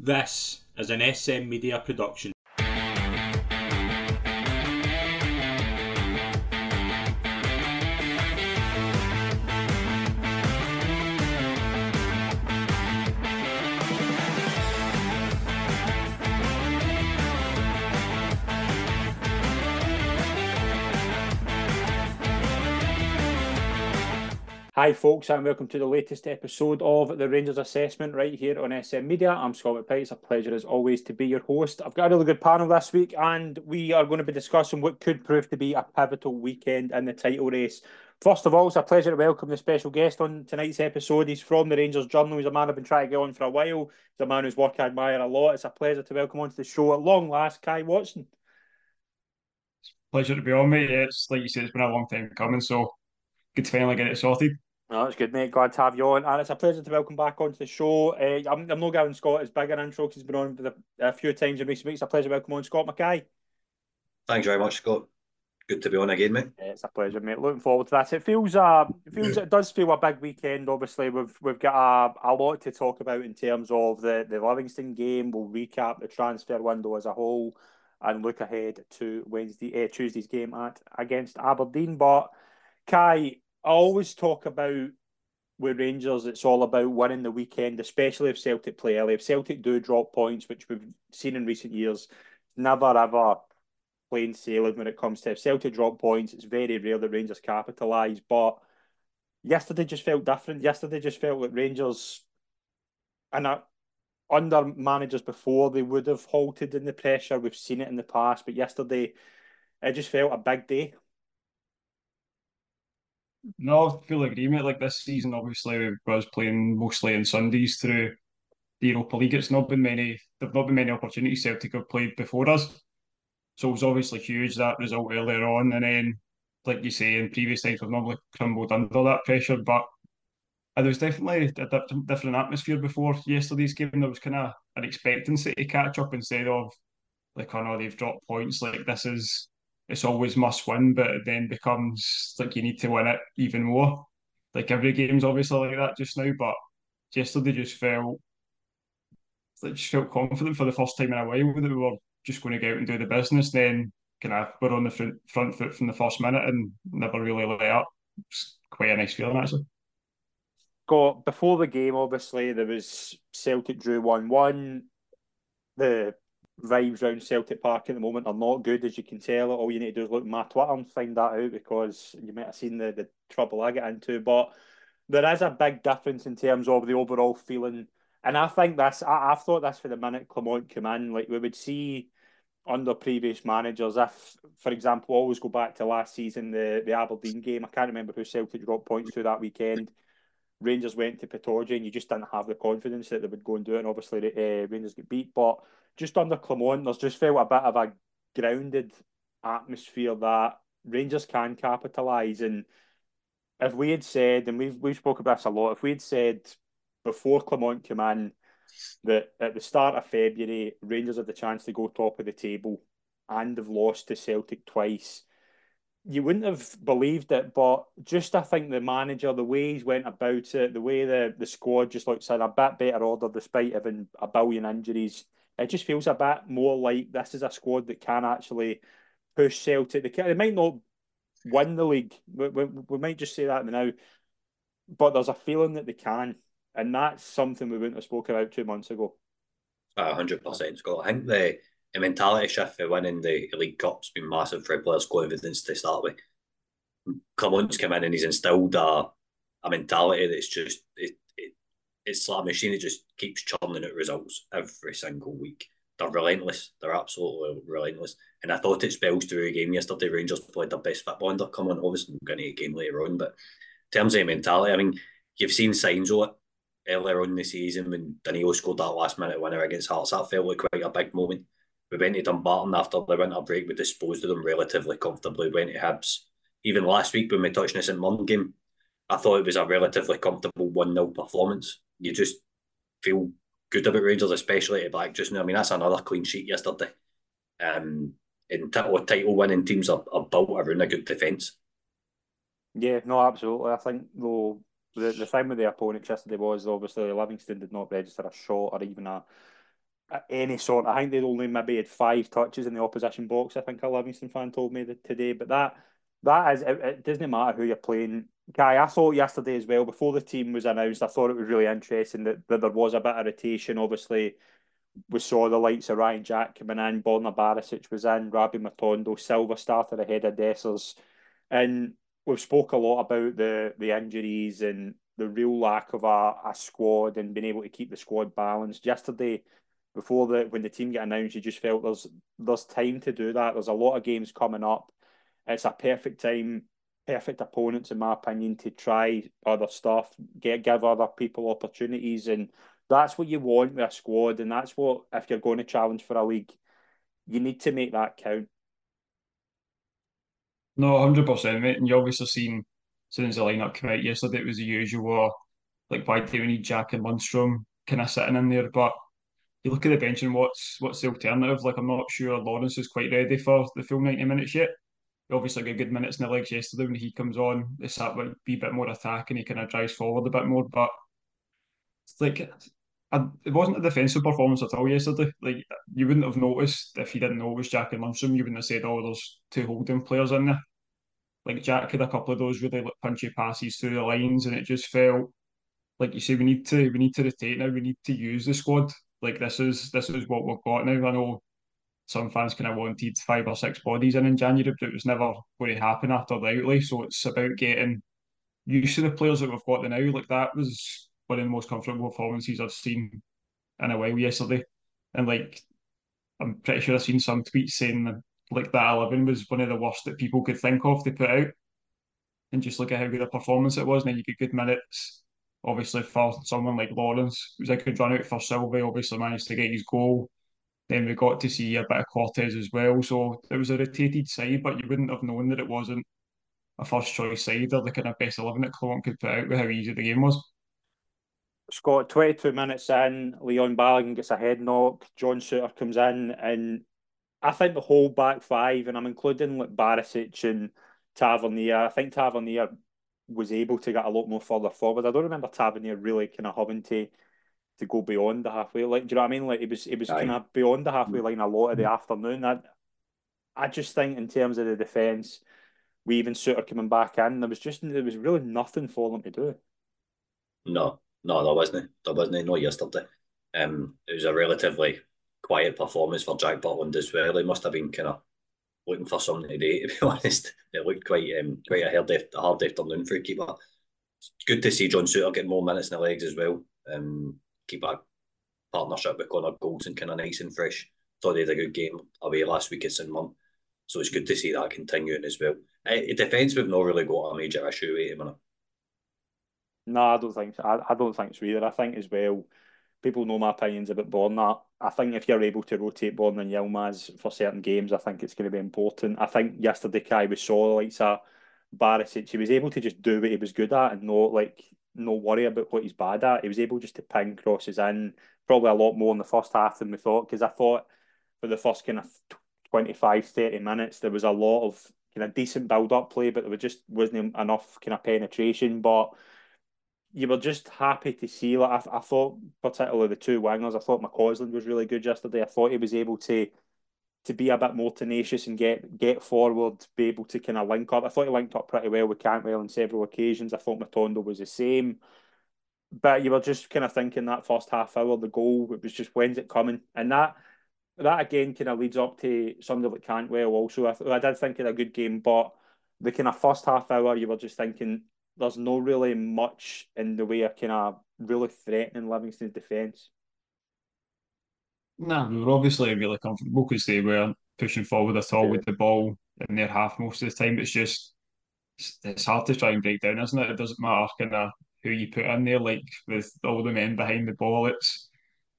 This is an SM Media production. Hi, folks, and welcome to the latest episode of the Rangers Assessment right here on SM Media. I'm Scott McPike. It's a pleasure, as always, to be your host. I've got a really good panel this week, and we are going to be discussing what could prove to be a pivotal weekend in the title race. First of all, it's a pleasure to welcome the special guest on tonight's episode. He's from the Rangers Journal. He's a man I've been trying to get on for a while. He's a man whose work I admire a lot. It's a pleasure to welcome onto the show at long last, Kai Watson. Pleasure to be on, mate. It's like you said, it's been a long time coming, so good to finally get it sorted. No, it's good, mate. Glad to have you on. And it's a pleasure to welcome back onto the show. Uh, I'm, I'm not giving Scott as big an intro because he's been on the, a few times in recent weeks. It's a pleasure to welcome on Scott McKay. Thanks very much, Scott. Good to be on again, mate. Yeah, it's a pleasure, mate. Looking forward to that. It feels uh it feels it does feel a big weekend. Obviously, we've we've got a, a lot to talk about in terms of the, the Livingston game. We'll recap the transfer window as a whole and look ahead to Wednesday uh, Tuesday's game at against Aberdeen. But Kai, I always talk about with Rangers, it's all about winning the weekend, especially if Celtic play early. If Celtic do drop points, which we've seen in recent years, never ever plain sailing when it comes to if Celtic drop points. It's very rare that Rangers capitalise. But yesterday just felt different. Yesterday just felt like Rangers, and I, under managers before, they would have halted in the pressure. We've seen it in the past, but yesterday it just felt a big day. No, full agreement. Like this season, obviously, we was playing mostly on Sundays through the Europa League. It's not been many. There've not been many opportunities Celtic have played before us. So it was obviously huge that result earlier on, and then, like you say, in previous times we've normally crumbled under that pressure. But uh, there was definitely a different atmosphere before yesterday's game. There was kind of an expectancy to catch up instead of like, oh no, they've dropped points. Like this is it's always must win, but it then becomes like you need to win it even more. Like every game's obviously like that just now, but yesterday just felt like just felt confident for the first time in a while that we were just going to go out and do the business. Then kind of we're on the front front foot from the first minute and never really let up. It's quite a nice feeling actually. Got before the game, obviously there was Celtic drew one one. The vibes around Celtic Park at the moment are not good, as you can tell. All you need to do is look at my Twitter and find that out because you might have seen the, the trouble I get into. But there is a big difference in terms of the overall feeling. And I think this, I, I've thought this for the minute Clement come in. Like we would see under previous managers, if, for example, always go back to last season, the, the Aberdeen game. I can't remember who Celtic dropped points to that weekend. Rangers went to Pittodrie and you just didn't have the confidence that they would go and do it. And obviously, uh, Rangers get beat. But just under Clement, there's just felt a bit of a grounded atmosphere that Rangers can capitalise. And if we had said, and we've we've spoken about this a lot, if we had said before Clement came in that at the start of February, Rangers had the chance to go top of the table and have lost to Celtic twice you wouldn't have believed it, but just I think the manager, the way he's went about it, the way the, the squad just looks in a bit better order despite having a billion injuries, it just feels a bit more like this is a squad that can actually push Celtic. They, can, they might not win the league, we, we, we might just say that now, but there's a feeling that they can, and that's something we wouldn't have spoken about two months ago. hundred percent, Scott. I think the the mentality shift for winning the League Cup's been massive for players' confidence to start with. Clement's come in and he's instilled a, a mentality that's just it, it, it's like a machine that just keeps churning out results every single week. They're relentless. They're absolutely relentless. And I thought it spells through a game yesterday. Rangers played their best football under Clement. Obviously, we're going to a game later on, but in terms of mentality, I mean, you've seen signs of it earlier on in the season when Danilo scored that last minute winner against Hearts. That felt like quite a big moment. We went to Dumbarton after the winter break. We disposed of them relatively comfortably. Went to Hibs. Even last week when we touched this in St game, I thought it was a relatively comfortable 1 0 performance. You just feel good about Rangers, especially at back just now. I mean, that's another clean sheet yesterday. Um, and title, title winning teams are, are built around a good defence. Yeah, no, absolutely. I think though the, the thing with the opponent yesterday was obviously Livingston did not register a shot or even a any sort. I think they'd only maybe had five touches in the opposition box. I think a Livingston fan told me that today. But that that is it, it doesn't matter who you're playing. Kai, I thought yesterday as well before the team was announced. I thought it was really interesting that, that there was a bit of rotation. Obviously, we saw the likes of Ryan Jack coming in, Borna Barisic was in, Rabbi Matondo, Silva started ahead of Dessers. And we've spoke a lot about the the injuries and the real lack of a, a squad and being able to keep the squad balanced. Yesterday, before the when the team get announced, you just felt there's there's time to do that. There's a lot of games coming up. It's a perfect time, perfect opponents, in my opinion, to try other stuff, get give other people opportunities, and that's what you want with a squad. And that's what if you're going to challenge for a league, you need to make that count. No, hundred percent, mate. And you obviously seen since the lineup came out yesterday, it was the usual. Like, why do we need Jack and Lundstram kind of sitting in there? But you look at the bench and what's what's the alternative? Like, I'm not sure Lawrence is quite ready for the full ninety minutes yet he obviously got good minutes in the legs yesterday when he comes on. It's that would be a bit more attack and he kind of drives forward a bit more. But it's like I, it wasn't a defensive performance at all yesterday. Like you wouldn't have noticed if you didn't know it was Jack and Lundstram. You wouldn't have said, "Oh, there's two holding players in there." Like Jack had a couple of those really like, punchy passes through the lines, and it just felt like you say we need to we need to rotate now. We need to use the squad. Like this is this is what we've got now. I know some fans kind of wanted five or six bodies in in January, but it was never going to happen after the outlay. So it's about getting used to the players that we've got now. Like that was one of the most comfortable performances I've seen in a while yesterday. And like, I'm pretty sure I've seen some tweets saying like that 11 was one of the worst that people could think of to put out. And just look at how good a performance it was. And then you get good minutes, obviously, for someone like Lawrence. Was a good run out for Silva, obviously managed to get his goal. Then we got to see a bit of Cortez as well. So it was a rotated side, but you wouldn't have known that it wasn't a first choice side or the kind of best 11 that Clement could put out with how easy the game was. Scott, 22 minutes in, Leon Balogun gets a head knock, John Souttar comes in, and I think the whole back five, and I'm including like Barisic and Tavernier, I think Tavernier was able to get a lot more further forward. I don't remember Tavernier really kind of having to to go beyond the halfway line. Do you know what I mean? Like it was it was kind of beyond the halfway line a lot of the mm. afternoon. I, I just think in terms of the defence, we even Souttar coming back in, there was just there was really nothing for them to do. No, no, there wasn't. There wasn't. No yesterday. Um, it was a relatively quiet performance for Jack Butland as well. He must have been kind of looking for something today. To be honest, it looked quite um quite a hard, a hard afternoon for a keeper. Good to see John Souttar get more minutes in the legs as well. Um, keep a partnership with Connor Goldson kind of nice and fresh. Thought they had a good game away last week at St Mirren. So it's good to see that continuing as well. Uh, defence, we've not really got a major issue with him. No, I don't think so. I, I don't think so either. I think as well, people know my opinions about Borna. I think if you're able to rotate Borna and Yilmaz for certain games, I think it's going to be important. I think yesterday, Kai, we saw like a Barisic, he was able to just do what he was good at and not like no worry about what he's bad at. He was able just to ping crosses in, probably a lot more in the first half than we thought. Because I thought for the first kind of 25, 30 minutes, there was a lot of kind of decent build up play, but there was just wasn't enough kind of penetration. But you were just happy to see. Like I, I thought, particularly the two wingers, I thought McCausland was really good yesterday. I thought he was able to to be a bit more tenacious and get get forward, be able to kind of link up. I thought he linked up pretty well with Cantwell on several occasions. I thought Matondo was the same. But you were just kind of thinking that first half hour, the goal, it was just when's it coming? And that that again kind of leads up to somebody like Cantwell also. I, I did think it a good game, but the kind of first half hour, you were just thinking there's no really much in the way of kind of really threatening Livingston's defence. No, we were obviously really comfortable because they weren't pushing forward at all with the ball in their half most of the time. It's just it's, hard to try and break down, isn't it? It doesn't matter kind of who you put in there, like with all the men behind the ball. It's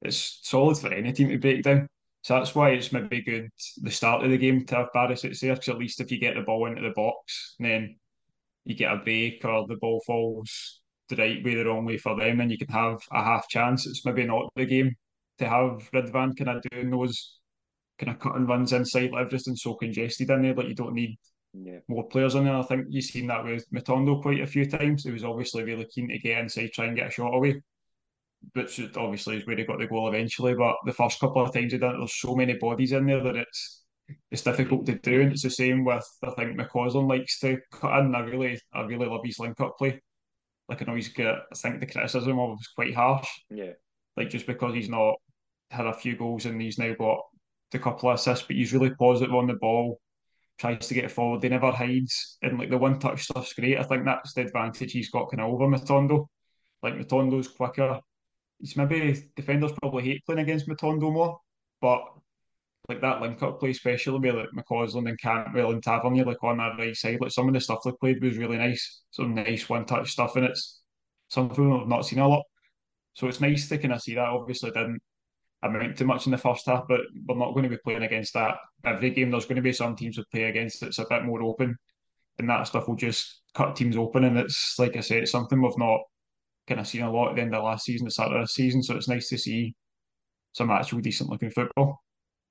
it's solid for any team to break down. So that's why it's maybe good the start of the game to have Barisic there, because at least if you get the ball into the box, then you get a break or the ball falls the right way, the wrong way for them, and you can have a half chance. It's maybe not the game to have Ridvan kind of doing those kind of cutting runs inside, like everything's so congested in there, like you don't need yeah. more players in there. I think you've seen that with Matondo quite a few times. He was obviously really keen to get inside, try and get a shot away. which obviously is where he got the goal eventually. But the first couple of times he done, it, there's so many bodies in there that it's it's difficult to do. And it's the same with I think McCausland likes to cut in. I really I really love his link up play. Like I know he's got I think the criticism of him was quite harsh. Yeah. Like just because he's not had a few goals and he's now got a couple of assists, but he's really positive on the ball, tries to get forward, he never hides. And like the one touch stuff's great. I think that's the advantage he's got kind of over Matondo. Like Matondo's quicker. He's maybe defenders probably hate playing against Matondo more, but like that link up play, especially with like McCausland and Cantwell and Tavernier, like on that right side, like some of the stuff they played was really nice. Some nice one touch stuff, and it's something I've not seen a lot. So it's nice to kind of see that. Obviously, didn't amount to much in the first half, but we're not going to be playing against that every game. There's going to be some teams that play against it's a bit more open, and that stuff will just cut teams open. And it's like I said, it's something we've not kind of seen a lot at the end of last season, the start of this season. So it's nice to see some actual decent looking football.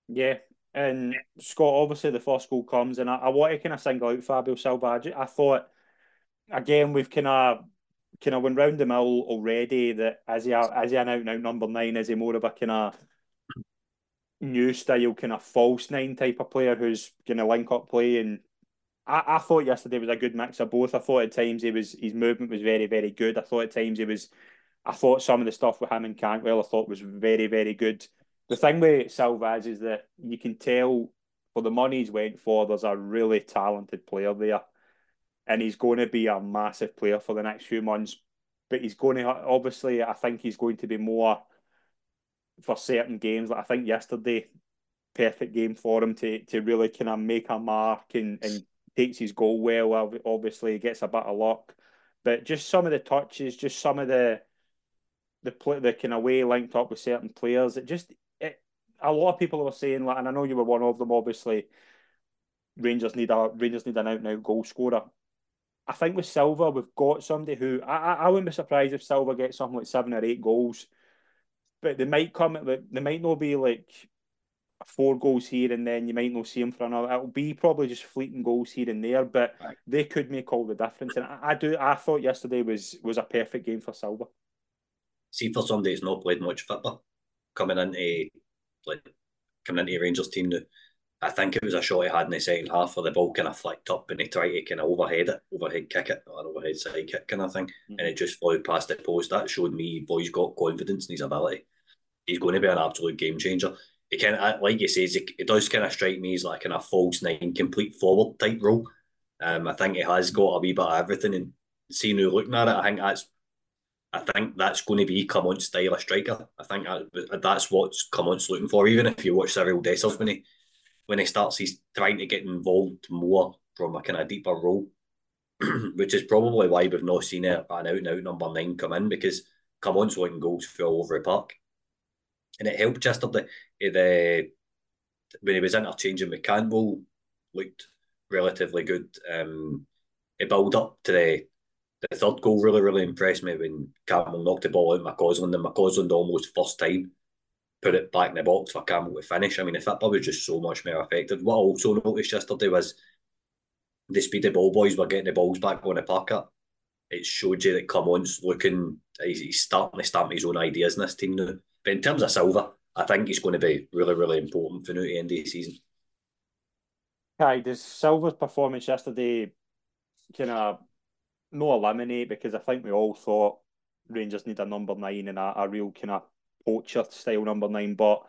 Yeah. And Scott, obviously the first goal comes, and I, I want to kind of single out Fabio Silva. I, I thought, again, we've kind of kind of went round the mill already. That as he as he an out now number nine, is he more of a kind of new style, kind of false nine type of player who's going to link up play? And I, I thought yesterday was a good mix of both. I thought at times he was his movement was very very good. I thought at times he was. I thought some of the stuff with him and Cantwell I thought was very very good. The thing with Silva is that you can tell for the money he's went for, there's a really talented player there and he's going to be a massive player for the next few months. But he's going to obviously, I think he's going to be more for certain games. Like I think yesterday, perfect game for him to to really kind of make a mark and and takes his goal well. Obviously, he gets a bit of luck, but just some of the touches, just some of the the play, the kind of way linked up with certain players. It just a lot of people were saying like, and I know you were one of them. Obviously, Rangers need a Rangers need an out and out goal scorer. I think with Silva, we've got somebody who I, I wouldn't be surprised if Silva gets something like seven or eight goals, but they might come they might not be like four goals here and then you might not see him for another. It'll be probably just fleeting goals here and there, but right. they could make all the difference. And I, I, do. I thought yesterday was was a perfect game for Silva. See, for somebody who's not played much football, coming into like coming into a Rangers team now, I think it was a shot he had in the second half where the ball kind of flicked up and he tried to kind of overhead it, overhead kick it, or overhead side kick kind of thing, mm-hmm. and it just flew past the post. That showed me boy's got confidence in his ability. He's going to be an absolute game changer. He kind of, like you says, it, it does kind of strike me as like in a false nine, complete forward type role. Um, I think he has got a wee bit of everything, and seeing who looking at it, I think that's I think that's going to be Clement's style of striker. I think that, that's what Clement's looking for. Even if you watch Cyril Dessers when he when he starts, he's trying to get involved more from a kind of deeper role, which is probably why we've not seen it an out and out number nine come in because come on, winning goals for all over the park. And it helped yesterday. The, the when he was interchanging with Cantwell, looked relatively good. Um, he built up to the the third goal really, really impressed me when Cantwell knocked the ball out McCausland and McCausland almost first time put it back in the box for Cantwell to finish. I mean, if that ball was just so much more effective. What I also noticed yesterday was the speed of ball boys were getting the balls back on the parker. It showed you that Clement's looking, he's starting to stamp his own ideas in this team now. But in terms of Silva, I think he's going to be really, really important for now the end the season. Kai, does Silva's performance yesterday kind of no eliminate because I think we all thought Rangers need a number nine and a, a real kind of poacher style number nine. But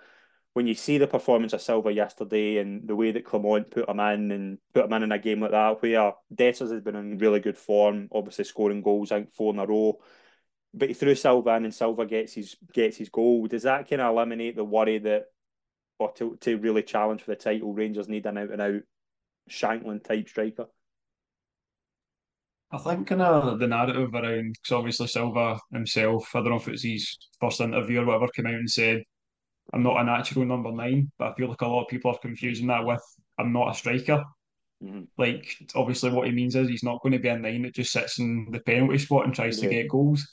when you see the performance of Silva yesterday and the way that Clement put him in and put him in in a game like that, where Dessers has been in really good form, obviously scoring goals, I think four in a row. But he threw Silva in and Silva gets his gets his goal. Does that kind of eliminate the worry that or to, to really challenge for the title, Rangers need an out and out Shankland type striker? I think kind of the narrative around because obviously Silva himself, I don't know if it's his first interview or whatever, came out and said, "I'm not a natural number nine, but I feel like a lot of people are confusing that with I'm not a striker." Mm-hmm. Like obviously, what he means is he's not going to be a nine that just sits in the penalty spot and tries yeah. to get goals.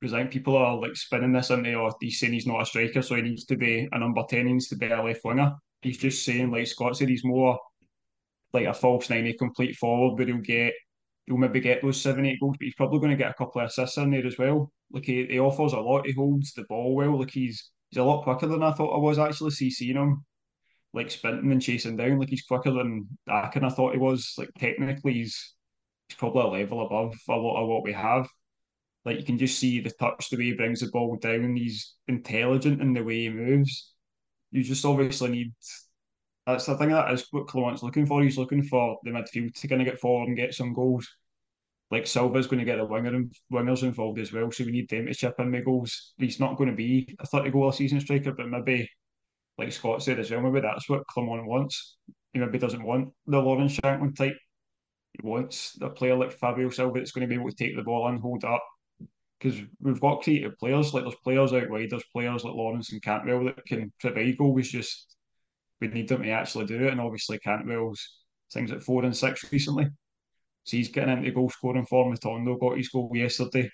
Because I think people are like spinning this into, oh, he's saying he's not a striker, so he needs to be a number ten, he needs to be a left winger. He's just saying, like Scott said, he's more like a false nine, a complete forward, but he'll get he'll maybe get those seven, eight goals, but he's probably going to get a couple of assists in there as well. Like he, he offers a lot. He holds the ball well. Like he's he's a lot quicker than I thought I was actually see seeing him. Like sprinting and chasing down. Like he's quicker than I kind of thought he was. Like technically he's he's probably a level above a lot of what we have. Like you can just see the touch, the way he brings the ball down. He's intelligent in the way he moves. You just obviously need that's the thing that is what Clement's looking for. He's looking for the midfield to kind of get forward and get some goals. Like Silva's going to get the winger and wingers involved as well, so we need them to chip in with goals. He's not going to be a 30 goal a season striker, but maybe, like Scott said as well, maybe that's what Clement wants. He maybe doesn't want the Lawrence Shankland type. He wants a player like Fabio Silva that's going to be able to take the ball and hold up. Because we've got creative players, like there's players out wide, there's players like Lawrence and Cantwell that can provide goals. Just we need them to actually do it. And obviously, Cantwell's things at four and six recently. So he's getting into goal scoring form. Matondo got his goal yesterday.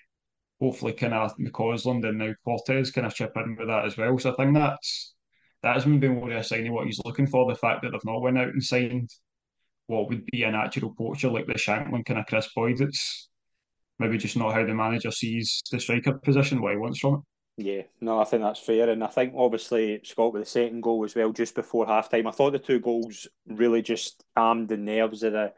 Hopefully, kind of McCausland and now Cortez kind of chip in with that as well. So I think that's that has been more a sign of what he's looking for. The fact that they've not went out and signed what would be a natural poacher like the Shankland kind of Kris Boyd. It's maybe just not how the manager sees the striker position, what he wants from it. Yeah, no, I think that's fair. And I think obviously Scott with the second goal as well, just before half time. I thought the two goals really just calmed the nerves of the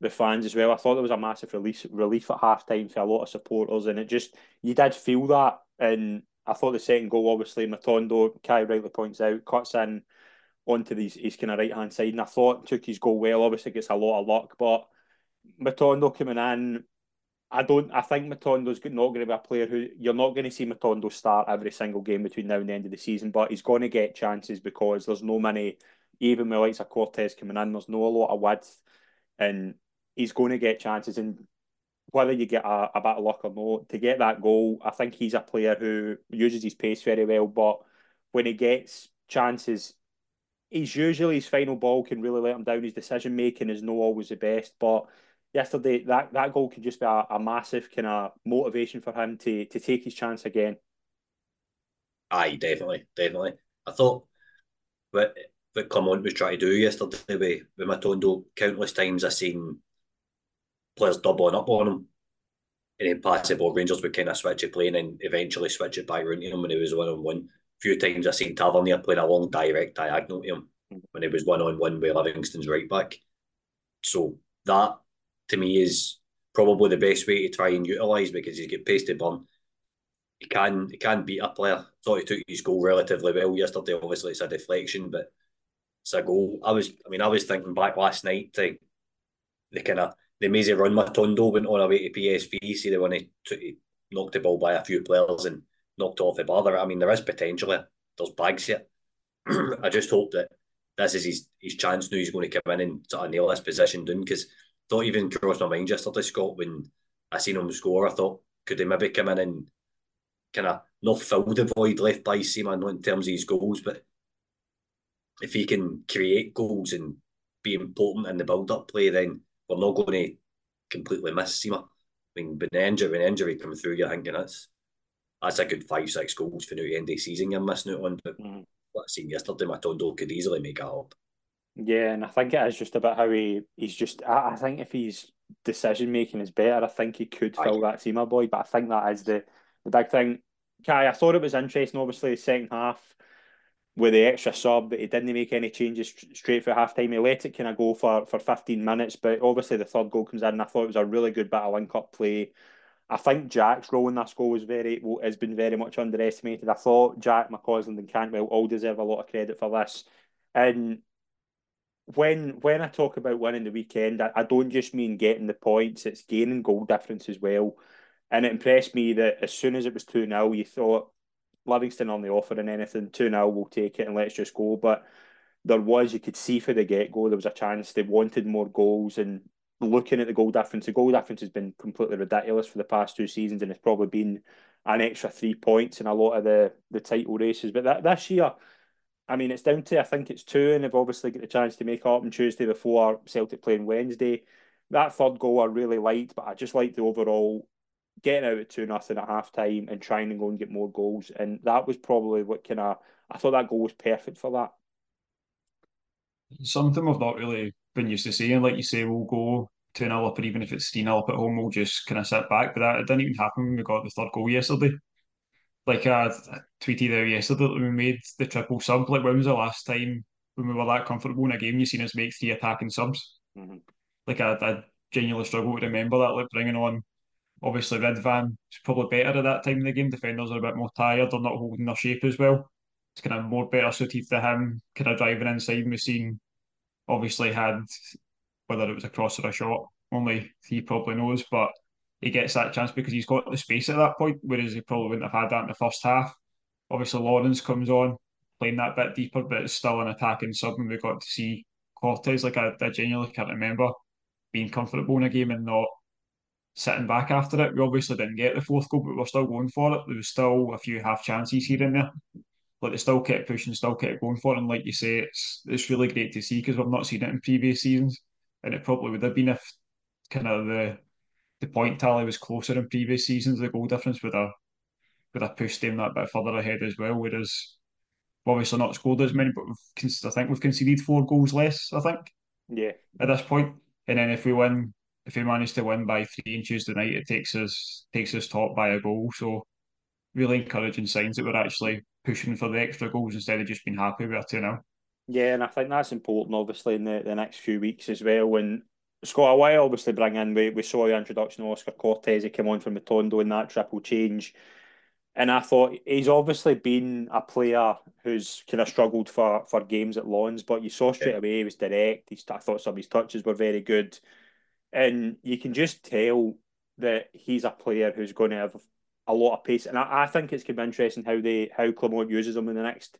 the fans as well. I thought there was a massive relief relief at half time for a lot of supporters, and it just you did feel that. And I thought the second goal, obviously, Matondo, Kai rightly points out, cuts in onto these his kind of right hand side, and I thought took his goal well. Obviously, gets a lot of luck, but Matondo coming in I don't. I think Matondo's not going to be a player who you're not going to see Matondo start every single game between now and the end of the season, but he's going to get chances because there's no many. Even with likes of Cortez coming in, there's no a lot of width, and he's going to get chances. And whether you get a, a bit of luck or not, to get that goal, I think he's a player who uses his pace very well. But when he gets chances, he's usually his final ball can really let him down. His decision making is not always the best, but yesterday that, that goal could just be a, a massive kind of motivation for him to to take his chance again. Aye, definitely, definitely. I thought what what Clement was trying to do yesterday with, with Matondo, countless times I've seen players doubling up on him. And then pass the ball, Rangers would kind of switch it playing and eventually switch it back around to him when he was one on one. A few times I've seen Tavernier playing a long direct diagonal to him mm. when he was one on one with Livingston's right back. So that to me is probably the best way to try and utilise because he's got pace burn. He can he can beat a player. Thought he took his goal relatively well yesterday. Obviously, it's a deflection, but it's a goal. I was I mean I was thinking back last night to the kind of the mazy run Matondo went on away to PSV. See the one he, he knocked the ball by a few players and knocked off the bar. I mean there is potential. There. There's bags here. I just hope that this is his, his chance now. He's going to come in and sort of nail this position down because thought even crossed my mind yesterday, Scott, when I seen him score. I thought, could he maybe come in and kind of not fill the void left by Sima in terms of his goals, but if he can create goals and be important in the build-up play, then we're not going to completely miss Sima. I mean, when the injury, when injury come through, you're thinking that's that's a good five, six goals for the end of the season you're missing out on. But mm. what I seen yesterday, Matondo could easily make it up. Yeah, and I think it is just about how he he's just. I, I think if his decision making is better, I think he could fill that team up, boy. But I think that is the the big thing. Kai, I thought it was interesting. Obviously, the second half with the extra sub, but he didn't make any changes straight for half time. He let it kind of go for, for 15 minutes, but obviously the third goal comes in. And I thought it was a really good bit of link up play. I think Jack's role in that goal was very well has been very much underestimated. I thought Jack McCausland and Cantwell all deserve a lot of credit for this. And when when I talk about winning the weekend, I, I don't just mean getting the points; it's gaining goal difference as well. And it impressed me that as soon as it was two 0 you thought Livingston on the offer and anything two 0 we'll take it and let's just go. But there was you could see for the get go there was a chance they wanted more goals and looking at the goal difference, the goal difference has been completely ridiculous for the past two seasons, and it's probably been an extra three points in a lot of the the title races. But that this year I mean, it's down to I think it's two, and they've obviously got the chance to make up on Tuesday before Celtic playing Wednesday. That third goal I really liked, but I just liked the overall getting out at two nothing at half time and trying to go and get more goals. And that was probably what kind of I thought that goal was perfect for that. Something we've not really been used to seeing, like you say, we'll go 2 0 up, or even if it's 3 0 up at home, we'll just kind of sit back. But that it didn't even happen when we got the third goal yesterday. Like I, I tweeted out yesterday that we made the triple sub. Like when was the last time when we were that comfortable in a game? You seen us make three attacking subs. Mm-hmm. Like I, I genuinely struggle to remember that. Like bringing on obviously Ridvan is probably better at that time in the game. Defenders are a bit more tired. They're not holding their shape as well. It's kind of more better suited to him. Kind of driving inside. We've seen obviously had whether it was a cross or a shot. Only he probably knows, but he gets that chance because he's got the space at that point, whereas he probably wouldn't have had that in the first half. Obviously, Lawrence comes on, playing that bit deeper, but it's still an attacking sub, and we got to see Cortez. Like I, I genuinely can't remember being comfortable in a game and not sitting back after it. We obviously didn't get the fourth goal, but we're still going for it. There was still a few half chances here and there. But they still kept pushing, still kept going for it. And like you say, it's it's really great to see because we've not seen it in previous seasons. And it probably would have been if kind of the the point tally was closer in previous seasons. The goal difference would have would have pushed them that bit further ahead as well. Whereas we've obviously not scored as many, but we've I think we've conceded four goals less. I think. Yeah. At this point, and then if we win if we manage to win by three on Tuesday night, it takes us takes us top by a goal. So really encouraging signs that we're actually pushing for the extra goals instead of just being happy with a 2 0. Yeah, and I think that's important, obviously, in the, the next few weeks as well. When Scott Away obviously bring in, we, we saw the introduction of Oscar Cortez, he came on from Matondo in that triple change. And I thought he's obviously been a player who's kind of struggled for, for games at Lens, but you saw straight away he was direct. He, I thought some of his touches were very good and you can just tell that he's a player who's going to have a lot of pace. And I, I think it's going to be interesting how they how Clement uses him in the next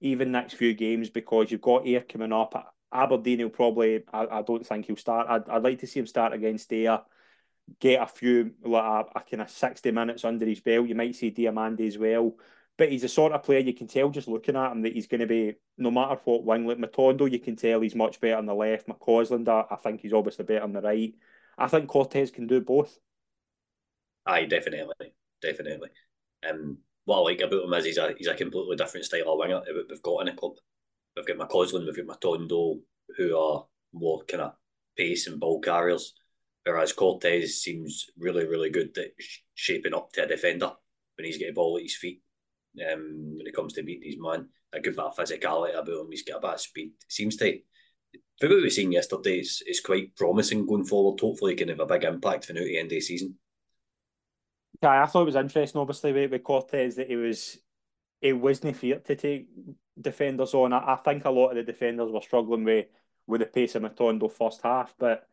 even next few games because you've got Ayr coming up. Aberdeen will probably I, I don't think he'll start. I'd, I'd like to see him start against Ayr, get a few like a, a kind of sixty minutes under his belt. You might see Diomande as well. But he's the sort of player you can tell just looking at him that he's going to be no matter what wing. Like Matondo, you can tell he's much better on the left. McCausland, I, I think he's obviously better on the right. I think Cortez can do both. Aye, definitely, definitely. Um, what I like about him is he's a he's a completely different style of winger that we've got in the club. We've got McCausland, we've got Matondo, who are more kind of pace and ball carriers, whereas Cortez seems really, really good at shaping up to a defender when he's got a ball at his feet um, when it comes to beating his man. A good bit of physicality about him. He's got a bit of speed. Seems to. For what we've seen yesterday, it's, it's quite promising going forward. Hopefully, he can have a big impact for now the end of the season. Yeah, I thought it was interesting, obviously, with Cortez that he was he wasn't feared to take defenders on. I, I, think a lot of the defenders were struggling with with the pace of Matondo first half, but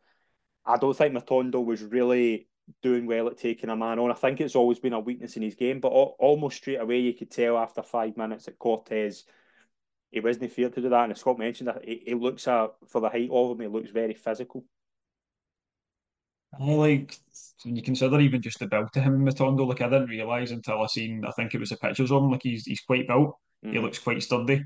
I don't think Matondo was really doing well at taking a man on. I think it's always been a weakness in his game, but almost straight away you could tell after five minutes that Cortez he wasn't feared to do that. And as Scott mentioned, that he, he looks at for the height of him, he looks very physical. I like when you consider even just the build to him in Matondo, like I didn't realise until I seen I think it was the pictures of him, like he's he's quite built. Mm. He looks quite sturdy.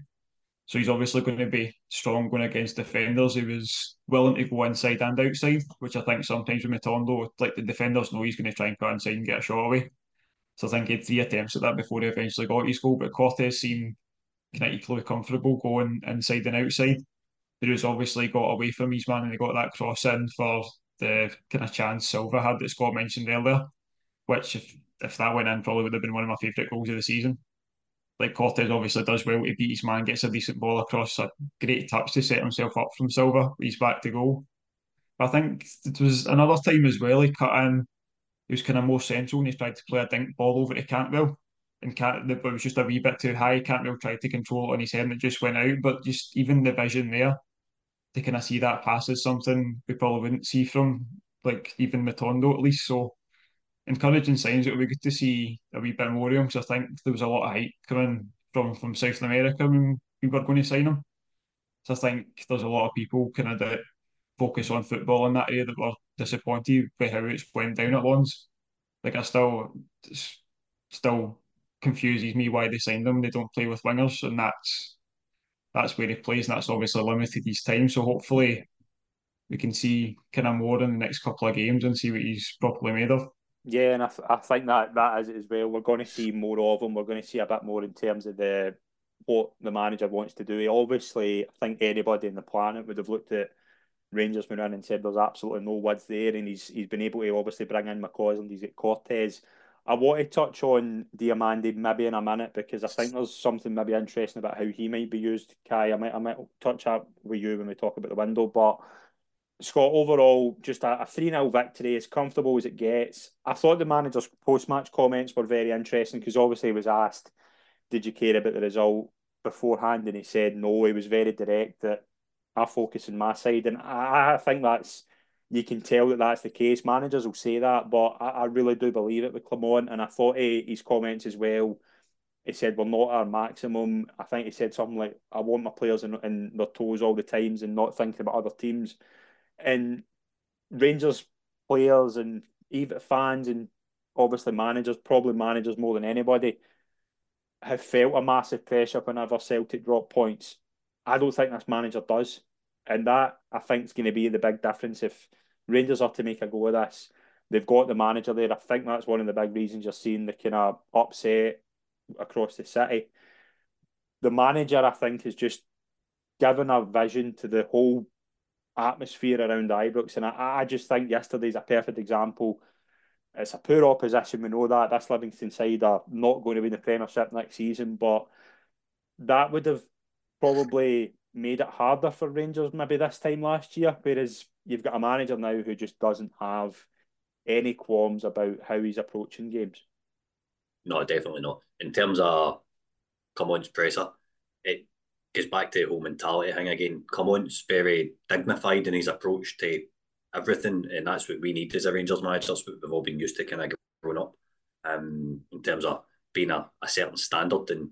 So he's obviously going to be strong going against defenders. He was willing to go inside and outside, which I think sometimes with Matondo, like the defenders know he's going to try and cut inside and get a shot away. So I think he had three attempts at that before he eventually got his goal. But Cortez seemed kind of equally comfortable going inside and outside. But he was obviously got away from his man and he got that cross in for the kind of chance Silva had that Scott mentioned earlier, which if, if that went in probably would have been one of my favourite goals of the season like Cortez obviously does well to beat his man, gets a decent ball across, a great touch to set himself up from Silva. He's back to goal. But I think it was another time as well. He cut in. He was kind of more central and he tried to play a dink ball over to Cantwell. And Cant, it was just a wee bit too high. Cantwell tried to control it on his head and it just went out. But just even the vision there, to kind of see that pass is something we probably wouldn't see from like even Matondo at least. So encouraging signs. It would be good to see a wee bit more of him because I think there was a lot of hype coming from from South America when we were going to sign him. So I think there's a lot of people kind of that focus on football in that area that were disappointed by how it's went down at Lens. Like I still still confuses me why they signed them. They don't play with wingers, and that's that's where he plays, and that's obviously limited his time. So hopefully we can see kind of more in the next couple of games and see what he's properly made of. Yeah, and I, th- I think that that is it as well. We're going to see more of him. We're going to see a bit more in terms of the what the manager wants to do. He obviously, I think anybody in the planet would have looked at Rangers in and said there's absolutely no words there, and he's he's been able to obviously bring in McCausland, he's got Cortez. I want to touch on Diomande maybe in a minute because I think there's something maybe interesting about how he might be used. Kai, I might I might touch up with you when we talk about the window, but Scott, overall, just a, a 3 0 victory, as comfortable as it gets. I thought the manager's post match comments were very interesting because obviously he was asked, Did you care about the result beforehand? And he said no. He was very direct that I focus on my side. And I, I think that's, you can tell that that's the case. Managers will say that, but I, I really do believe it with Clement. And I thought he, his comments as well, he said, We're not our maximum. I think he said something like, I want my players in, in their toes all the times and not thinking about other teams and Rangers players and even fans and obviously managers, probably managers more than anybody, have felt a massive pressure whenever Celtic drop points. I don't think this manager does. And that I think is going to be the big difference if Rangers are to make a go of this. They've got the manager there. I think that's one of the big reasons you're seeing the kind of upset across the city. The manager, I think, has just given a vision to the whole atmosphere around Ibrox. And I, I just think yesterday's a perfect example. It's a poor opposition, we know that. That's Livingston side are not going to be in the Premiership next season, but that would have probably made it harder for Rangers maybe this time last year. Whereas you've got a manager now who just doesn't have any qualms about how he's approaching games. No, definitely not. In terms of Clement's presser, it goes back to the whole mentality thing again. Clement's very dignified in his approach to everything, and that's what we need as a Rangers manager. That's what we've all been used to kind of growing up um, in terms of being a, a certain standard. And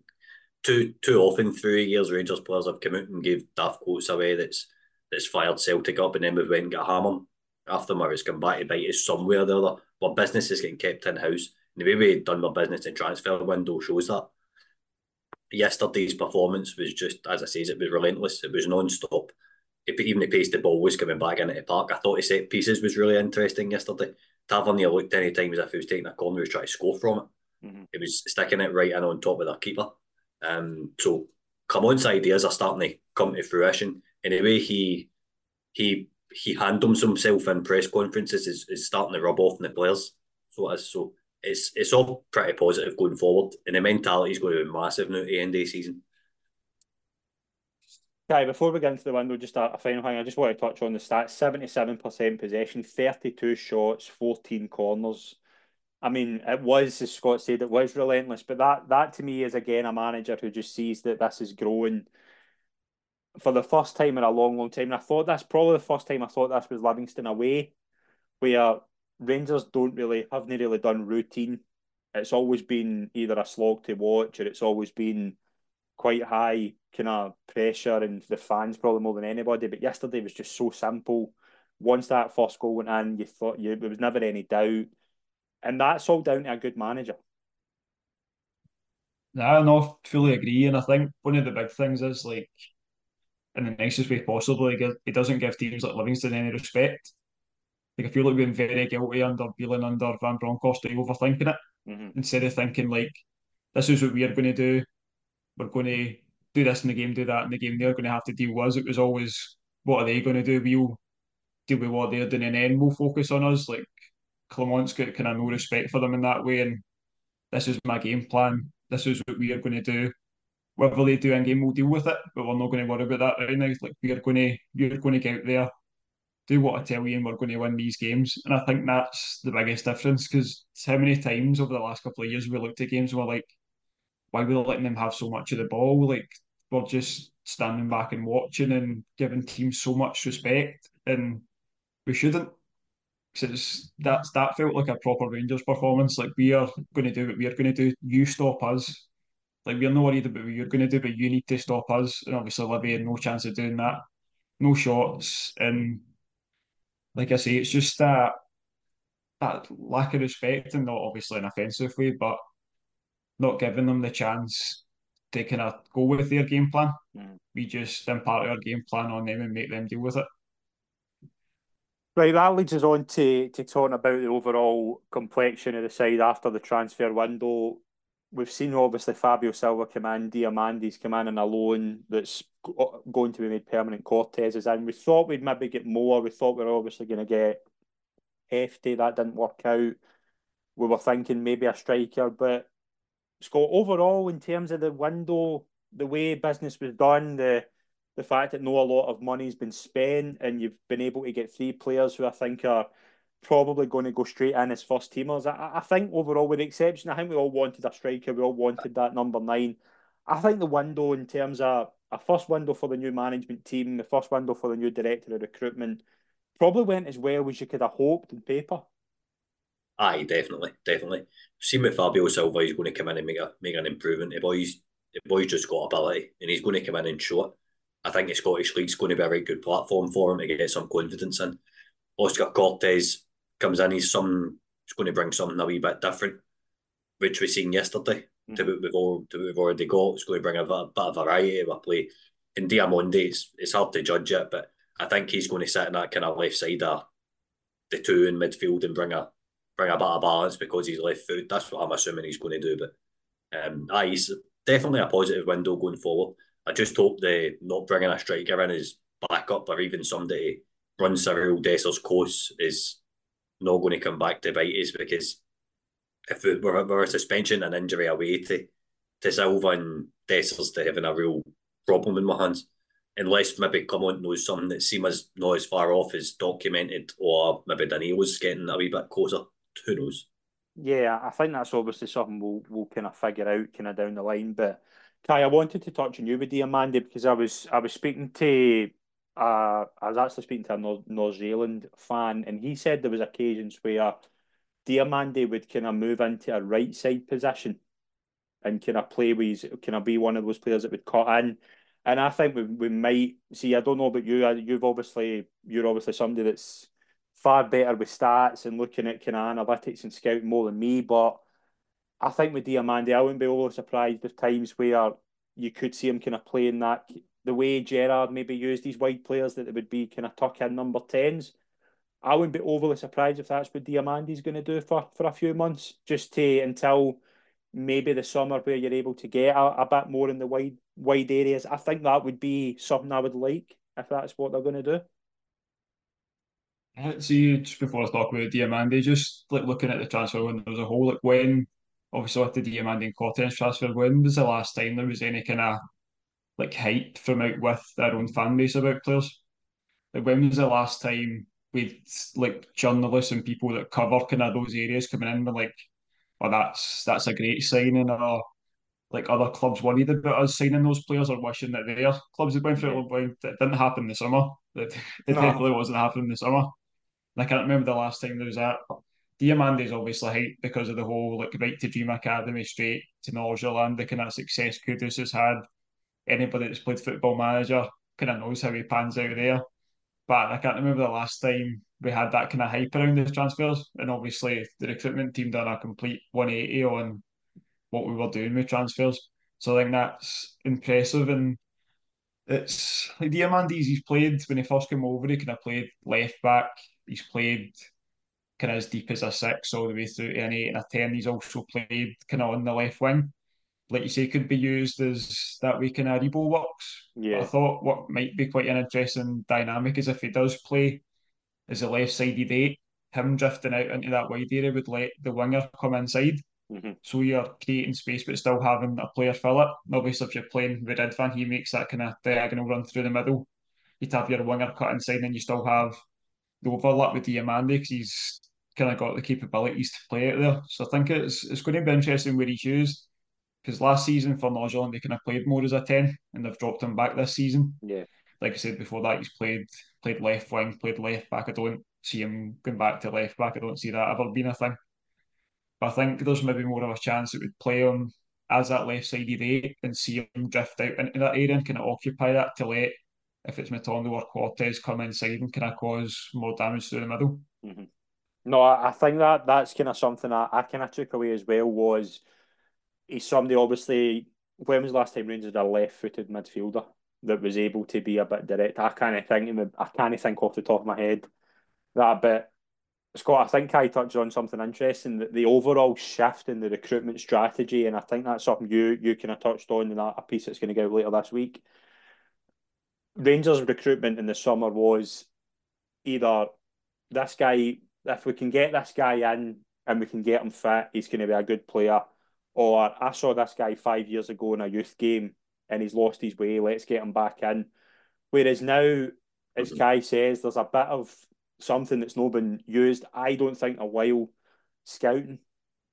too too often through years, Rangers players have come out and gave daft quotes away that's that's fired Celtic up, and then we've went and got a hammer after them, or it's come back to bite us somewhere or the other. But business is getting kept in house. And the way we done our business in transfer window shows that yesterday's performance was just, as I say, it was relentless. It was non-stop. It, even the pace the ball was coming back into the park. I thought the set pieces was really interesting yesterday. Tavernier looked any time as if he was taking a corner, he was trying to score from it. Mm-hmm. He was sticking it right in on top of the keeper. Um, so Clement's ideas are starting to come to fruition. In a way, he he he handles himself in press conferences is, is starting to rub off on the players. So as so it's it's all pretty positive going forward, and the mentality is going to be massive now at the end of the season. Kai, before we get into the window, just a, a final thing. I just want to touch on the stats: seventy-seven percent possession, thirty-two shots, fourteen corners. I mean, it was, as Scott said, it was relentless. But that that to me is again a manager who just sees that this is growing for the first time in a long, long time. And I thought that's probably the first time I thought this was Livingston away, where Rangers don't really haven't really done routine. It's always been either a slog to watch or it's always been quite high kind of pressure and the fans probably more than anybody. But yesterday was just so simple. Once that first goal went in, you thought you there was never any doubt. And that's all down to a good manager. Yeah, no, fully agree. And I think one of the big things is like in the nicest way possible, like, he doesn't give teams like Livingston any respect like I feel like we've been very guilty under Beeling under Van Bronckhorst overthinking it mm-hmm. instead of thinking like this is what we are going to do. We're going to do this in the game, do that in the game. They're going to have to deal with us. It was always what are they going to do? We'll deal with what they're doing, and then we'll focus on us. Like Clement's got kind of no respect for them in that way, and this is my game plan. This is what we are going to do. Whatever they do in game, we'll deal with it, but we're not going to worry about that right now. Like we are going to, you're going to get out there do what I tell you and we're going to win these games. And I think that's the biggest difference because how many times over the last couple of years we looked at games and we're like, why we're we letting them have so much of the ball? Like we're just standing back and watching and giving teams so much respect and we shouldn't. Because that's that felt like a proper Rangers performance. Like we are going to do what we are going to do. You stop us. Like we're not worried about what you're going to do, but you need to stop us. And obviously, Livy had no chance of doing that. No shots, and like I say, it's just that that lack of respect and not obviously an offensive way, but not giving them the chance to kind of go with their game plan. Mm. We just impart our game plan on them and make them deal with it. Right, that leads us on to, to talking about the overall complexion of the side after the transfer window. we've seen obviously Fabio Silva come in, Diomande's come in on a loan that's going to be made permanent. Cortez is in. We thought we'd maybe get more. We thought we were obviously going to get Hefti. That didn't work out. We were thinking maybe a striker, but Scott, overall, in terms of the window, the way business was done, the the fact that no a lot of money's been spent, and you've been able to get three players who I think are probably going to go straight in as first teamers. I, I think overall, with the exception, I think we all wanted a striker. We all wanted that number nine. I think the window in terms of a first window for the new management team, the first window for the new director of recruitment, probably went as well as you could have hoped in paper. Aye, definitely, definitely. Seen with Fabio Silva, he's going to come in and make a make an improvement. The boy's the boy's just got ability, and he's going to come in and show it. I think the Scottish League's going to be a very good platform for him to get some confidence in. Oscar Cortes comes in, he's some he's going to bring something a wee bit different, which we've seen yesterday. Mm. To what we've all to what we've already got, it's going to bring a bit, a bit of variety of a play. In Diomande, it's, it's hard to judge it, but I think he's going to sit in that kind of left side of the two in midfield and bring a bring a bit of balance because he's left foot. That's what I'm assuming he's going to do. But um, aye, he's definitely a positive window going forward. I just hope the not bringing a striker in as backup or even somebody run Cyriel Dessers course is not going to come back to bite us because if we were, were a suspension and injury away to to Silva and Dessers to having a real problem in my hands, unless maybe Clement knows something that seems not as far off as documented, or maybe Danilo's getting a wee bit closer. Who knows? Yeah, I think that's obviously something we'll we'll kind of figure out kind of down the line. But Kai, I wanted to touch on you with Diomande because I was I was speaking to uh I was actually speaking to a Nordsjælland fan and he said there was occasions where Diomande would kind of move into a right side position and kind of play with kind of be one of those players that would cut in. And I think we, we might see. I don't know about you. You've obviously you're obviously somebody that's far better with stats and looking at kind of analytics and scouting more than me. But I think with Diomande, I wouldn't be overly surprised if times where you could see him kind of playing that the way Gerrard maybe used these wide players that it would be kind of tuck in number tens. I wouldn't be overly surprised if that's what Diomande's going to do for, for a few months, just to until maybe the summer where you're able to get a, a bit more in the wide wide areas. I think that would be something I would like if that's what they're going to do. See, just before I talk about Diomande, just like looking at the transfer window as a whole, like when obviously with the Diomande and transfer, when was the last time there was any kind of like hype from out with their own fan base about players? Like when was the last time with like journalists and people that cover kind of those areas coming in and like, oh that's that's a great signing or oh, like other clubs worried about us signing those players or wishing that their clubs had went through it. It didn't happen this summer. It, it no. definitely wasn't happening this summer. And I can't remember the last time there was that. Diomande is obviously hyped because of the whole like right to dream academy straight to Nordsjælland, the kind of success Kudus has had. Anybody that's played football manager kind of knows how he pans out there. But I can't remember the last time we had that kind of hype around the transfers. And obviously the recruitment team done a complete 180 on what we were doing with transfers. So I think that's impressive and it's like Diomande's, he's played when he first came over, he kind of played left back, he's played kind of as deep as a six all the way through to an eight and a ten. He's also played kind of on the left wing. Like you say, could be used as that way kind of Aribo works. Yeah. I thought what might be quite an interesting dynamic is if he does play as a left sided eight, him drifting out into that wide area would let the winger come inside. Mm-hmm. So you're creating space but still having a player fill it. Obviously, if you're playing with Ridvan, he makes that kind of diagonal run through the middle. You'd have your winger cut inside, and you still have the overlap with Diomande because he's kind of got the capabilities to play it there. So I think it's it's going to be interesting where he's used because last season for Northern they kind of played more as a ten, and they've dropped him back this season. Yeah, like I said before that, he's played played left wing, played left back. I don't see him going back to left back. I don't see that ever being a thing. But I think there's maybe more of a chance it would play him as that left sided eight and see him drift out into that area and kind of occupy that to let if it's Matondo or Cortes come inside and kind of cause more damage through the middle. Mm-hmm. No, I think that that's kind of something I, I kind of took away as well was he's somebody obviously when was the last time Rangers had a left footed midfielder that was able to be a bit direct? I can't think I can't think off the top of my head that bit Scott, I think I touched on something interesting that the overall shift in the recruitment strategy, and I think that's something you you kind of touched on in a piece that's going to go out later this week. Rangers recruitment in the summer was either this guy, if we can get this guy in and we can get him fit, he's going to be a good player. Or I saw this guy five years ago in a youth game and he's lost his way. Let's get him back in. Whereas now, as mm-hmm. Kai says, there's a bit of something that's not been used. I don't think a while scouting.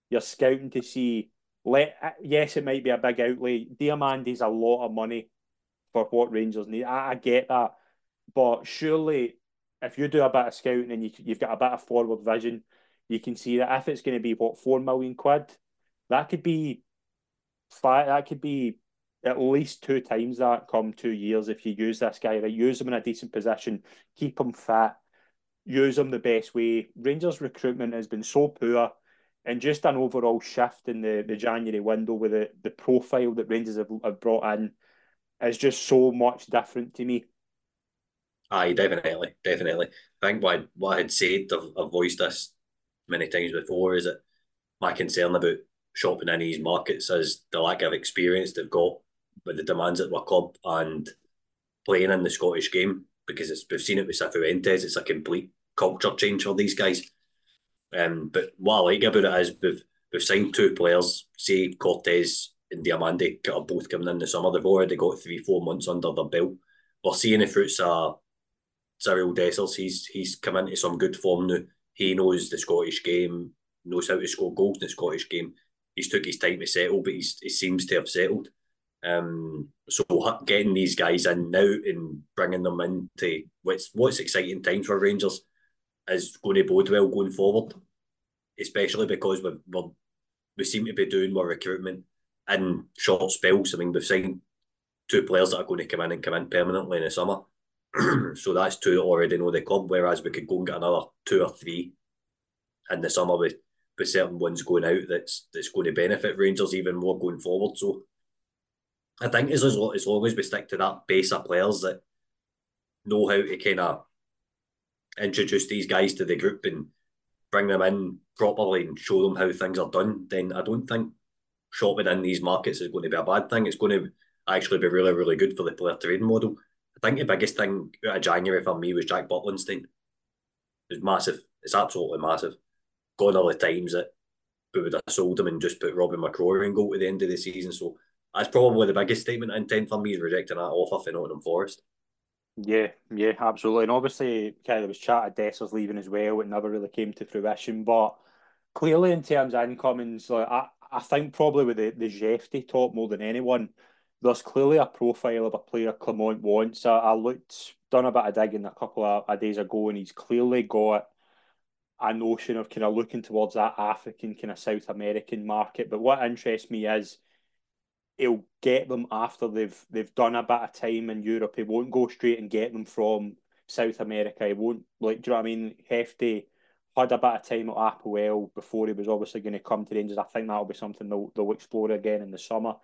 You're scouting to see. Let yes, it might be a big outlay. Diomande's a lot of money for what Rangers need. I, I get that, but surely if you do a bit of scouting and you, you've got a bit of forward vision, you can see that if it's going to be what four million quid, that could be five. That could be at least two times that come two years if you use this guy right. Use him in a decent position, keep him fit, use him the best way. Rangers recruitment has been so poor, and just an overall shift in the, the January window with the, the profile that Rangers have, have brought in is just so much different to me. Aye, definitely, definitely. I think what I, what I had said, I've, I've voiced this many times before, is that my concern about shopping in these markets is the lack of experience they've got with the demands at their club and playing in the Scottish game because it's we've seen it with Cifuentes, it's a complete culture change for these guys. Um, but what I like about it is we've we've signed two players, say Cortes and Diomande, are both coming in the summer. They've already got three, four months under their belt. We're seeing the fruits of Cyriel Dessers. He's he's come into some good form now. He knows the Scottish game, knows how to score goals in the Scottish game. He's took his time to settle, but he's, he seems to have settled. Um, so getting these guys in now and bringing them into what's what's exciting times for Rangers is going to bode well going forward, especially because we we seem to be doing more recruitment in short spells. I mean, we've signed two players that are going to come in and come in permanently in the summer. so that's two already know the club, whereas we could go and get another two or three in the summer with, with certain ones going out that's that's going to benefit Rangers even more going forward. So I think as, as long as we stick to that base of players that know how to kind of introduce these guys to the group and bring them in properly and show them how things are done, then I don't think shopping in these markets is going to be a bad thing. It's going to actually be really, really good for the player trading model. I think the biggest thing out of January for me was Jack Butland staying. It was massive. It's absolutely massive. Gone all the times that we would have sold him and just put Robin McCrorie in goal to the end of the season. So that's probably the biggest statement of intent for me is rejecting that offer for Nottingham Forest. Yeah, yeah, absolutely. And obviously, kind of was chat of Dessers leaving as well. It never really came to fruition. But clearly, in terms of incomings, like I, I think probably with the, the Jefty top more than anyone, there's clearly a profile of a player Clement wants. I, I looked, done a bit of digging a couple of, of days ago, and he's clearly got a notion of kind of looking towards that African, kind of South American market. But what interests me is he'll get them after they've they've done a bit of time in Europe. He won't go straight and get them from South America. He won't like do you know what I mean? Hefty had a bit of time at APOEL before he was obviously going to come to Rangers. I think that'll be something they'll they'll explore again in the summer.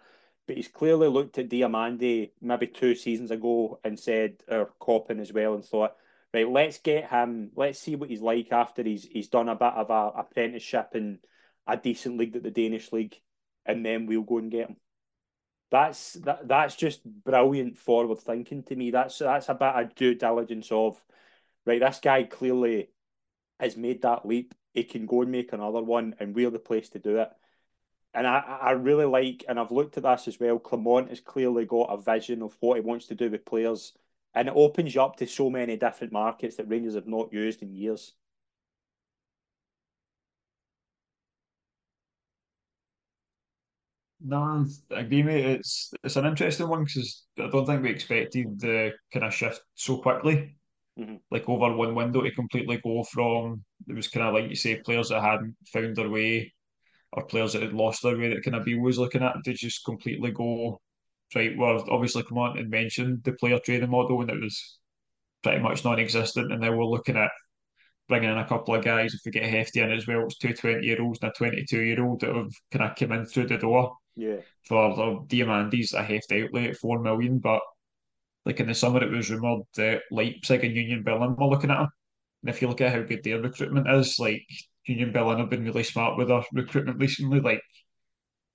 But he's clearly looked at Diomande maybe two seasons ago and said, or Koppen as well, and thought, right, let's get him, let's see what he's like after he's he's done a bit of a apprenticeship in a decent league at the Danish league, and then we'll go and get him. That's that, that's just brilliant forward thinking to me. That's that's a bit of due diligence of right. This guy clearly has made that leap. He can go and make another one, and we're the place to do it. And I, I really like, and I've looked at this as well. Clement has clearly got a vision of what he wants to do with players, and it opens you up to so many different markets that Rangers have not used in years. No, I agree, mate. It's it's an interesting one because I don't think we expected the kind of shift so quickly. Mm-hmm. Like over one window to completely go from it was kind of like you say players that hadn't found their way or players that had lost their way that kind of B was looking at to just completely go right. Well, obviously, come on and mention the player trading model and it was pretty much non-existent, and now we're looking at bringing in a couple of guys. If we get Hefty in as well, it's two 20 year olds and a 22 year old that have kind of come in through the door yeah. For the Diomande's a hefty outlay at four million, but like in the summer it was rumoured that Leipzig and Union Berlin were looking at him. And if you look at how good their recruitment is, like Union Berlin have been really smart with their recruitment recently. Like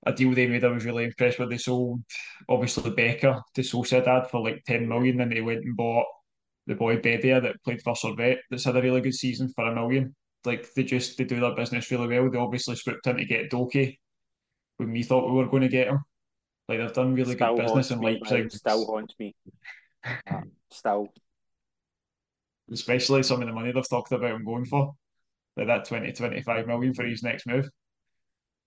a deal they made, I was really impressed with. They sold obviously Becker to Sociedad for like 10 million, and they went and bought the boy Bedia that played for Servette that's had a really good season for a million. Like they just they do their business really well. They obviously swooped in to get Doki when we thought we were going to get him. Like they've done really still good business in Leipzig. Still haunts me. still. Especially some of the money they've talked about him going for. Like that 20, 25 million for his next move.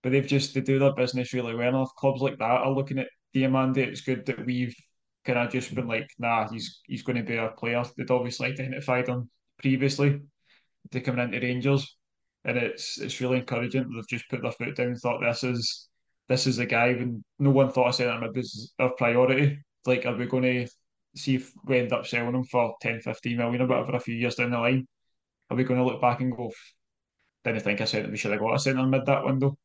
But they've just they do their business really well. If clubs like that are looking at Diomande, it's good that we've kind of just been like, nah, he's he's going to be our player. They'd obviously identified him previously to coming into Rangers, and it's it's really encouraging. They've just put their foot down and thought this is this is the guy. When no one thought of saying him was our priority. Like, are we going to see if we end up selling him for 10, 15 million or whatever a few years down the line? Are we going to look back and go, didn't think that we should have got a centre mid that window?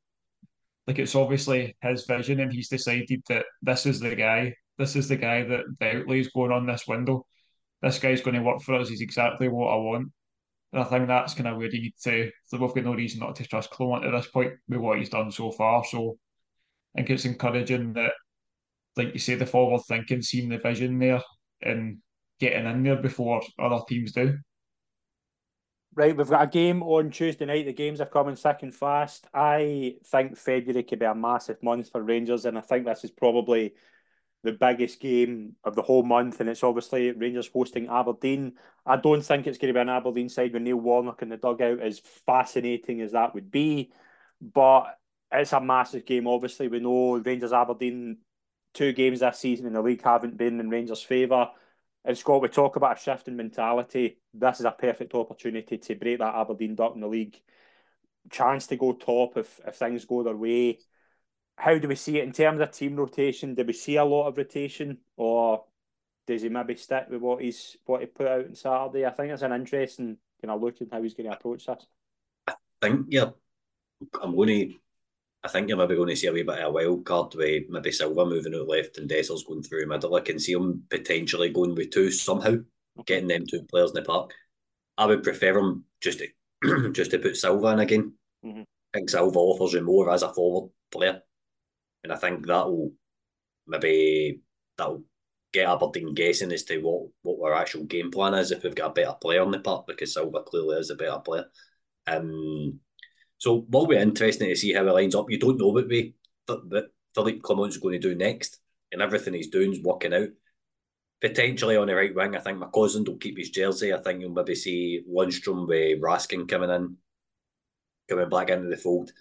Like it's obviously his vision, and he's decided that this is the guy. This is the guy that the outlay is going on this window. This guy's going to work for us. He's exactly what I want. And I think that's kind of where you need to. So we've got no reason not to trust Clement at this point with what he's done so far. So I think it's encouraging that, like you say, the forward thinking, seeing the vision there, and getting in there before other teams do. Right, we've got a game on Tuesday night. The games are coming thick and fast. I think February could be a massive month for Rangers, and I think this is probably the biggest game of the whole month, and it's obviously Rangers hosting Aberdeen. I don't think it's going to be an Aberdeen side with Neil Warnock in the dugout, as fascinating as that would be. But it's a massive game. Obviously, we know Rangers Aberdeen two games this season in the league haven't been in Rangers' favour. And Scott, we talk about a shift in mentality. This is a perfect opportunity to break that Aberdeen duck in the league. Chance to go top if, if things go their way how do we see it in terms of team rotation? Do we see a lot of rotation, or does he maybe stick with what he's what he put out on Saturday? I think it's an interesting kind of look at how he's going to approach this. I think yeah, I'm going to. I think you're maybe going to see a wee bit of a wild card with maybe Silva moving out left and Dessers going through middle. I can see him potentially going with two somehow, getting them two players in the park. I would prefer him just to just to put Silva in again. Mm-hmm. I think Silva offers you more as a forward player and I think that'll maybe that'll get Aberdeen guessing as to what, what our actual game plan is if we've got a better player on the park because Silva clearly is a better player. Um, so what will be interesting to see how he lines up. You don't know what we what Philippe Clement's is going to do next, and everything he's doing is working out. Potentially on the right wing, I think my cousin will keep his jersey. I think you'll maybe see Lundstram with Raskin coming in, coming back into the fold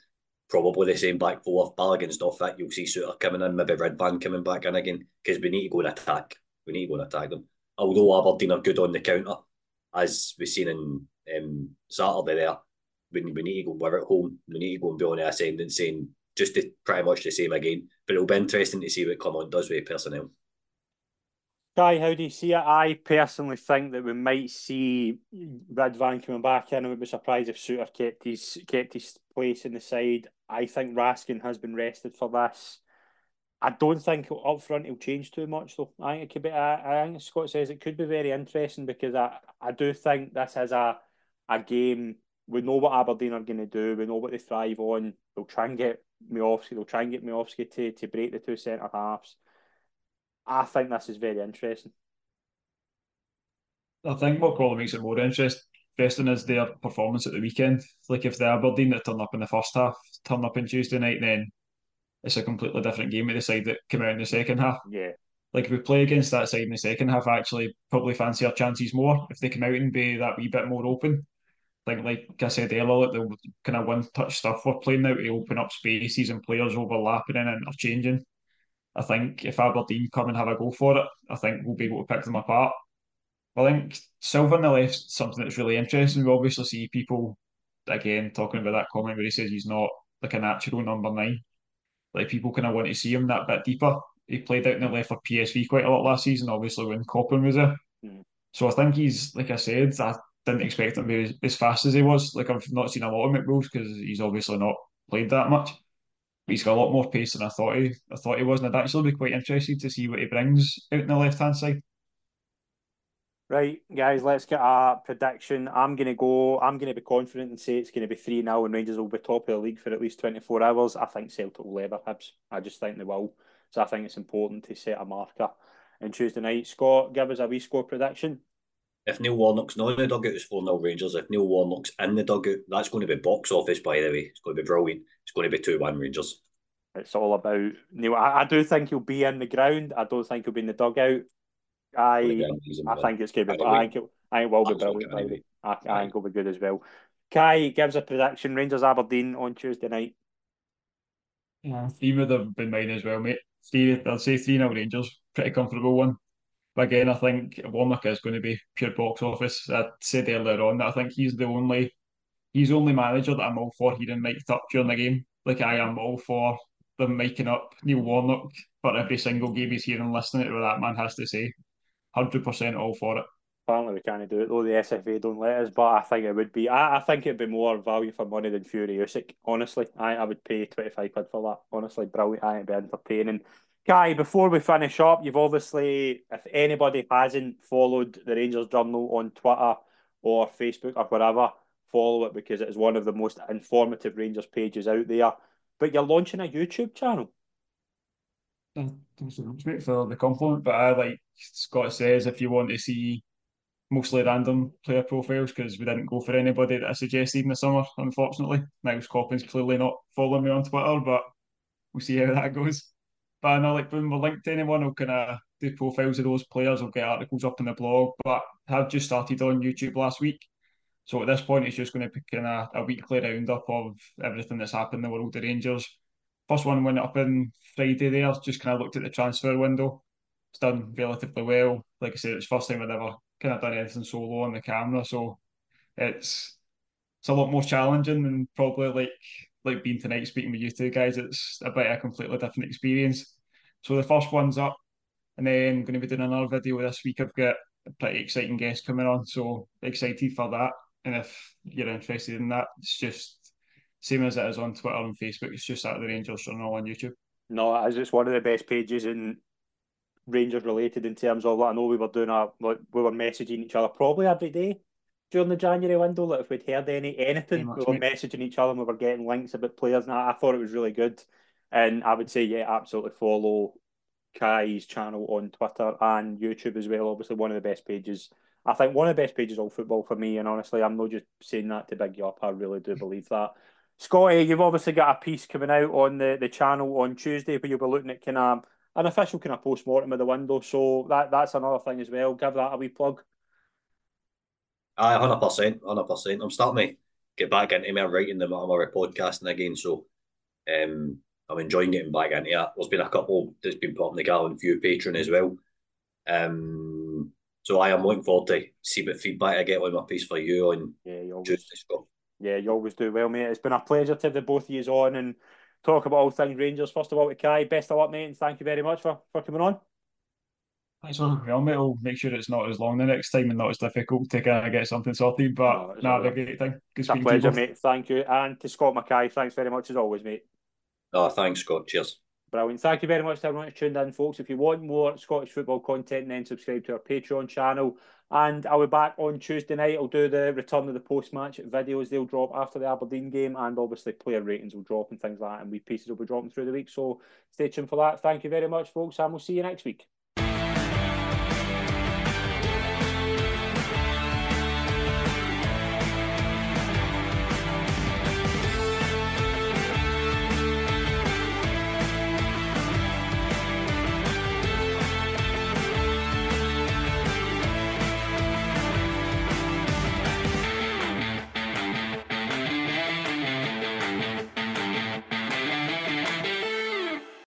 probably the same back four. If Balogun's not fit, you'll see Souttar coming in, maybe Ridvan coming back in again, because we need to go and attack. We need to go and attack them. Although Aberdeen are good on the counter, as we've seen in um, Saturday there, we, we need to go, we're at home, we need to go and be on the ascendant saying just to pretty much the same again. But it'll be interesting to see what Clement does with personnel. Guy, how do you see it? I personally think that we might see Ridvan coming back in. I would be surprised if Souttar kept his kept his place in the side. I think Raskin has been rested for this. I don't think up front he'll change too much though. I think it could be. I, I think Scott says it could be very interesting because I, I do think this is a a game. We know what Aberdeen are going to do. We know what they thrive on. They'll try and get Miovski. They'll try and get Miovski to to break the two centre halves. I think this is very interesting. I think what probably makes it more interesting is their performance at the weekend. Like if the Aberdeen that turn up in the first half turn up on Tuesday night, then it's a completely different game with the side that came out in the second half. Yeah. Like if we play against that side in the second half, I actually probably fancy our chances more if they come out and be that wee bit more open. Like like I said earlier, like the kind of one touch stuff we're playing now to open up spaces and players overlapping and interchanging. I think if Aberdeen come and have a go for it, I think we'll be able to pick them apart. I think Silva on the left something that's really interesting. We obviously see people again talking about that comment where he says he's not like a natural number nine. Like people kind of want to see him that bit deeper. He played out in the left for PSV quite a lot last season, obviously when Koppen was there. Mm. So I think he's like I said, I didn't expect him to be as, as fast as he was. Like I've not seen a lot of McBrooks because he's obviously not played that much. He's got a lot more pace than I thought he I thought he was, and I'd actually be quite interested to see what he brings out in the left hand side. Right, guys, let's get a prediction. I'm to go, I'm to be confident and say it's to be 3 0 and Rangers will be top of the league for at least 24 hours. I think Celtic will lever Hibs. I just think they will. So I think it's important to set a marker. And Tuesday night, Scott, give us a wee score prediction. If Neil Warnock's not in the dugout, it's 4 0 Rangers. If Neil Warnock's in the dugout, that's going to be box office, by the way. It's going to be brilliant. It's going to be 2 1 Rangers. It's all about Neil. I, I do think he'll be in the ground. I don't think he'll be in the dugout. I I think it's going to be. I think it, I think it will be brilliant. Anyway. I, I think it'll be good as well. Kai gives a prediction: Rangers Aberdeen on Tuesday night. Yeah, three would have been mine as well, mate. Three, I'll say three now Rangers, pretty comfortable one. Again, I think Warnock is going to be pure box office. I said earlier on that I think he's the only he's only manager that I'm all for hearing mic'd up during the game. Like I am all for them making up Neil Warnock for every single game he's here and listening to what that man has to say hundred percent all for it. Apparently we can't do it though. The SFA don't let us, but I think it would be. I, I think it'd be more value for money than Fury Usyk. Honestly, I, I would pay twenty five quid for that. Honestly, brilliant. I it'd be entertaining. Guy, before we finish up, you've obviously, if anybody hasn't followed the Rangers Journal on Twitter or Facebook or whatever, follow it because it is one of the most informative Rangers pages out there. But you're launching a YouTube channel. Thanks so much, mate, for the compliment. But I like Scott says, if you want to see mostly random player profiles, because we didn't go for anybody that I suggested in the summer, unfortunately. Nils Koppen's clearly not following me on Twitter, but we'll see how that goes. But I know, like, when we're linked to anyone, kind of do profiles of those players, I'll get articles up in the blog. But I have just started on YouTube last week. So at this point, it's just going to be kind of a weekly roundup of everything that's happened in the world of Rangers First one went up on Friday there, just kind of looked at the transfer window. It's done relatively well. Like I said, it's first time I've ever kind of done anything solo on the camera, so it's it's a lot more challenging than probably like like being tonight speaking with you two guys. It's a bit of a completely different experience. So the first one's up, and then I'm going to be doing another video this week. I've got a pretty exciting guest coming on, so excited for that. And if you're interested in that, it's just same as it is on Twitter and Facebook. It's just at the Rangers Journal on YouTube. No, as It's one of the best pages in Rangers related in terms of like I know we were doing a like we were messaging each other probably every day during the January window. Like if we'd heard any anything, we were messaging each other and we were getting links about players. And I, I thought it was really good. And I would say, yeah, absolutely follow Kai's channel on Twitter and YouTube as well. Obviously, one of the best pages. I think one of the best pages of football for me. And honestly, I'm not just saying that to big you up. I really do believe that. Scotty, you've obviously got a piece coming out on the, the channel on Tuesday where you'll be looking at kind of an official kind of post mortem of the window. So that that's another thing as well. Give that a wee plug. Aye, hundred percent, hundred percent. I'm starting to get back into me. I'm writing them on my podcasting again, so um, I'm enjoying getting back into it. There's been a couple that's been put on the Gallon View Patreon as well. Um, so I am looking forward to see what feedback I get on my piece for you on yeah, Tuesday, Scott. Yeah, you always do well, mate. It's been a pleasure to have the both of you on and talk about all things Rangers. First of all, to Kai, best of luck, mate, and thank you very much for, for coming on. Thanks for well, mate. I'll make sure it's not as long the next time and not as difficult to kind of get something sorted. But oh, no, nah, a great thing. Good it's a pleasure, mate. Thank you. And to Scott McKay, thanks very much as always, mate. Oh, thanks, Scott. Cheers. Brilliant. Thank you very much to everyone who tuned in, folks. If you want more Scottish football content, then subscribe to our Patreon channel. And I'll be back on Tuesday night. I'll do the return of the post match videos. They'll drop after the Aberdeen game, and obviously player ratings will drop and things like that. And we pieces will be dropping through the week. So stay tuned for that. Thank you very much, folks, and we'll see you next week.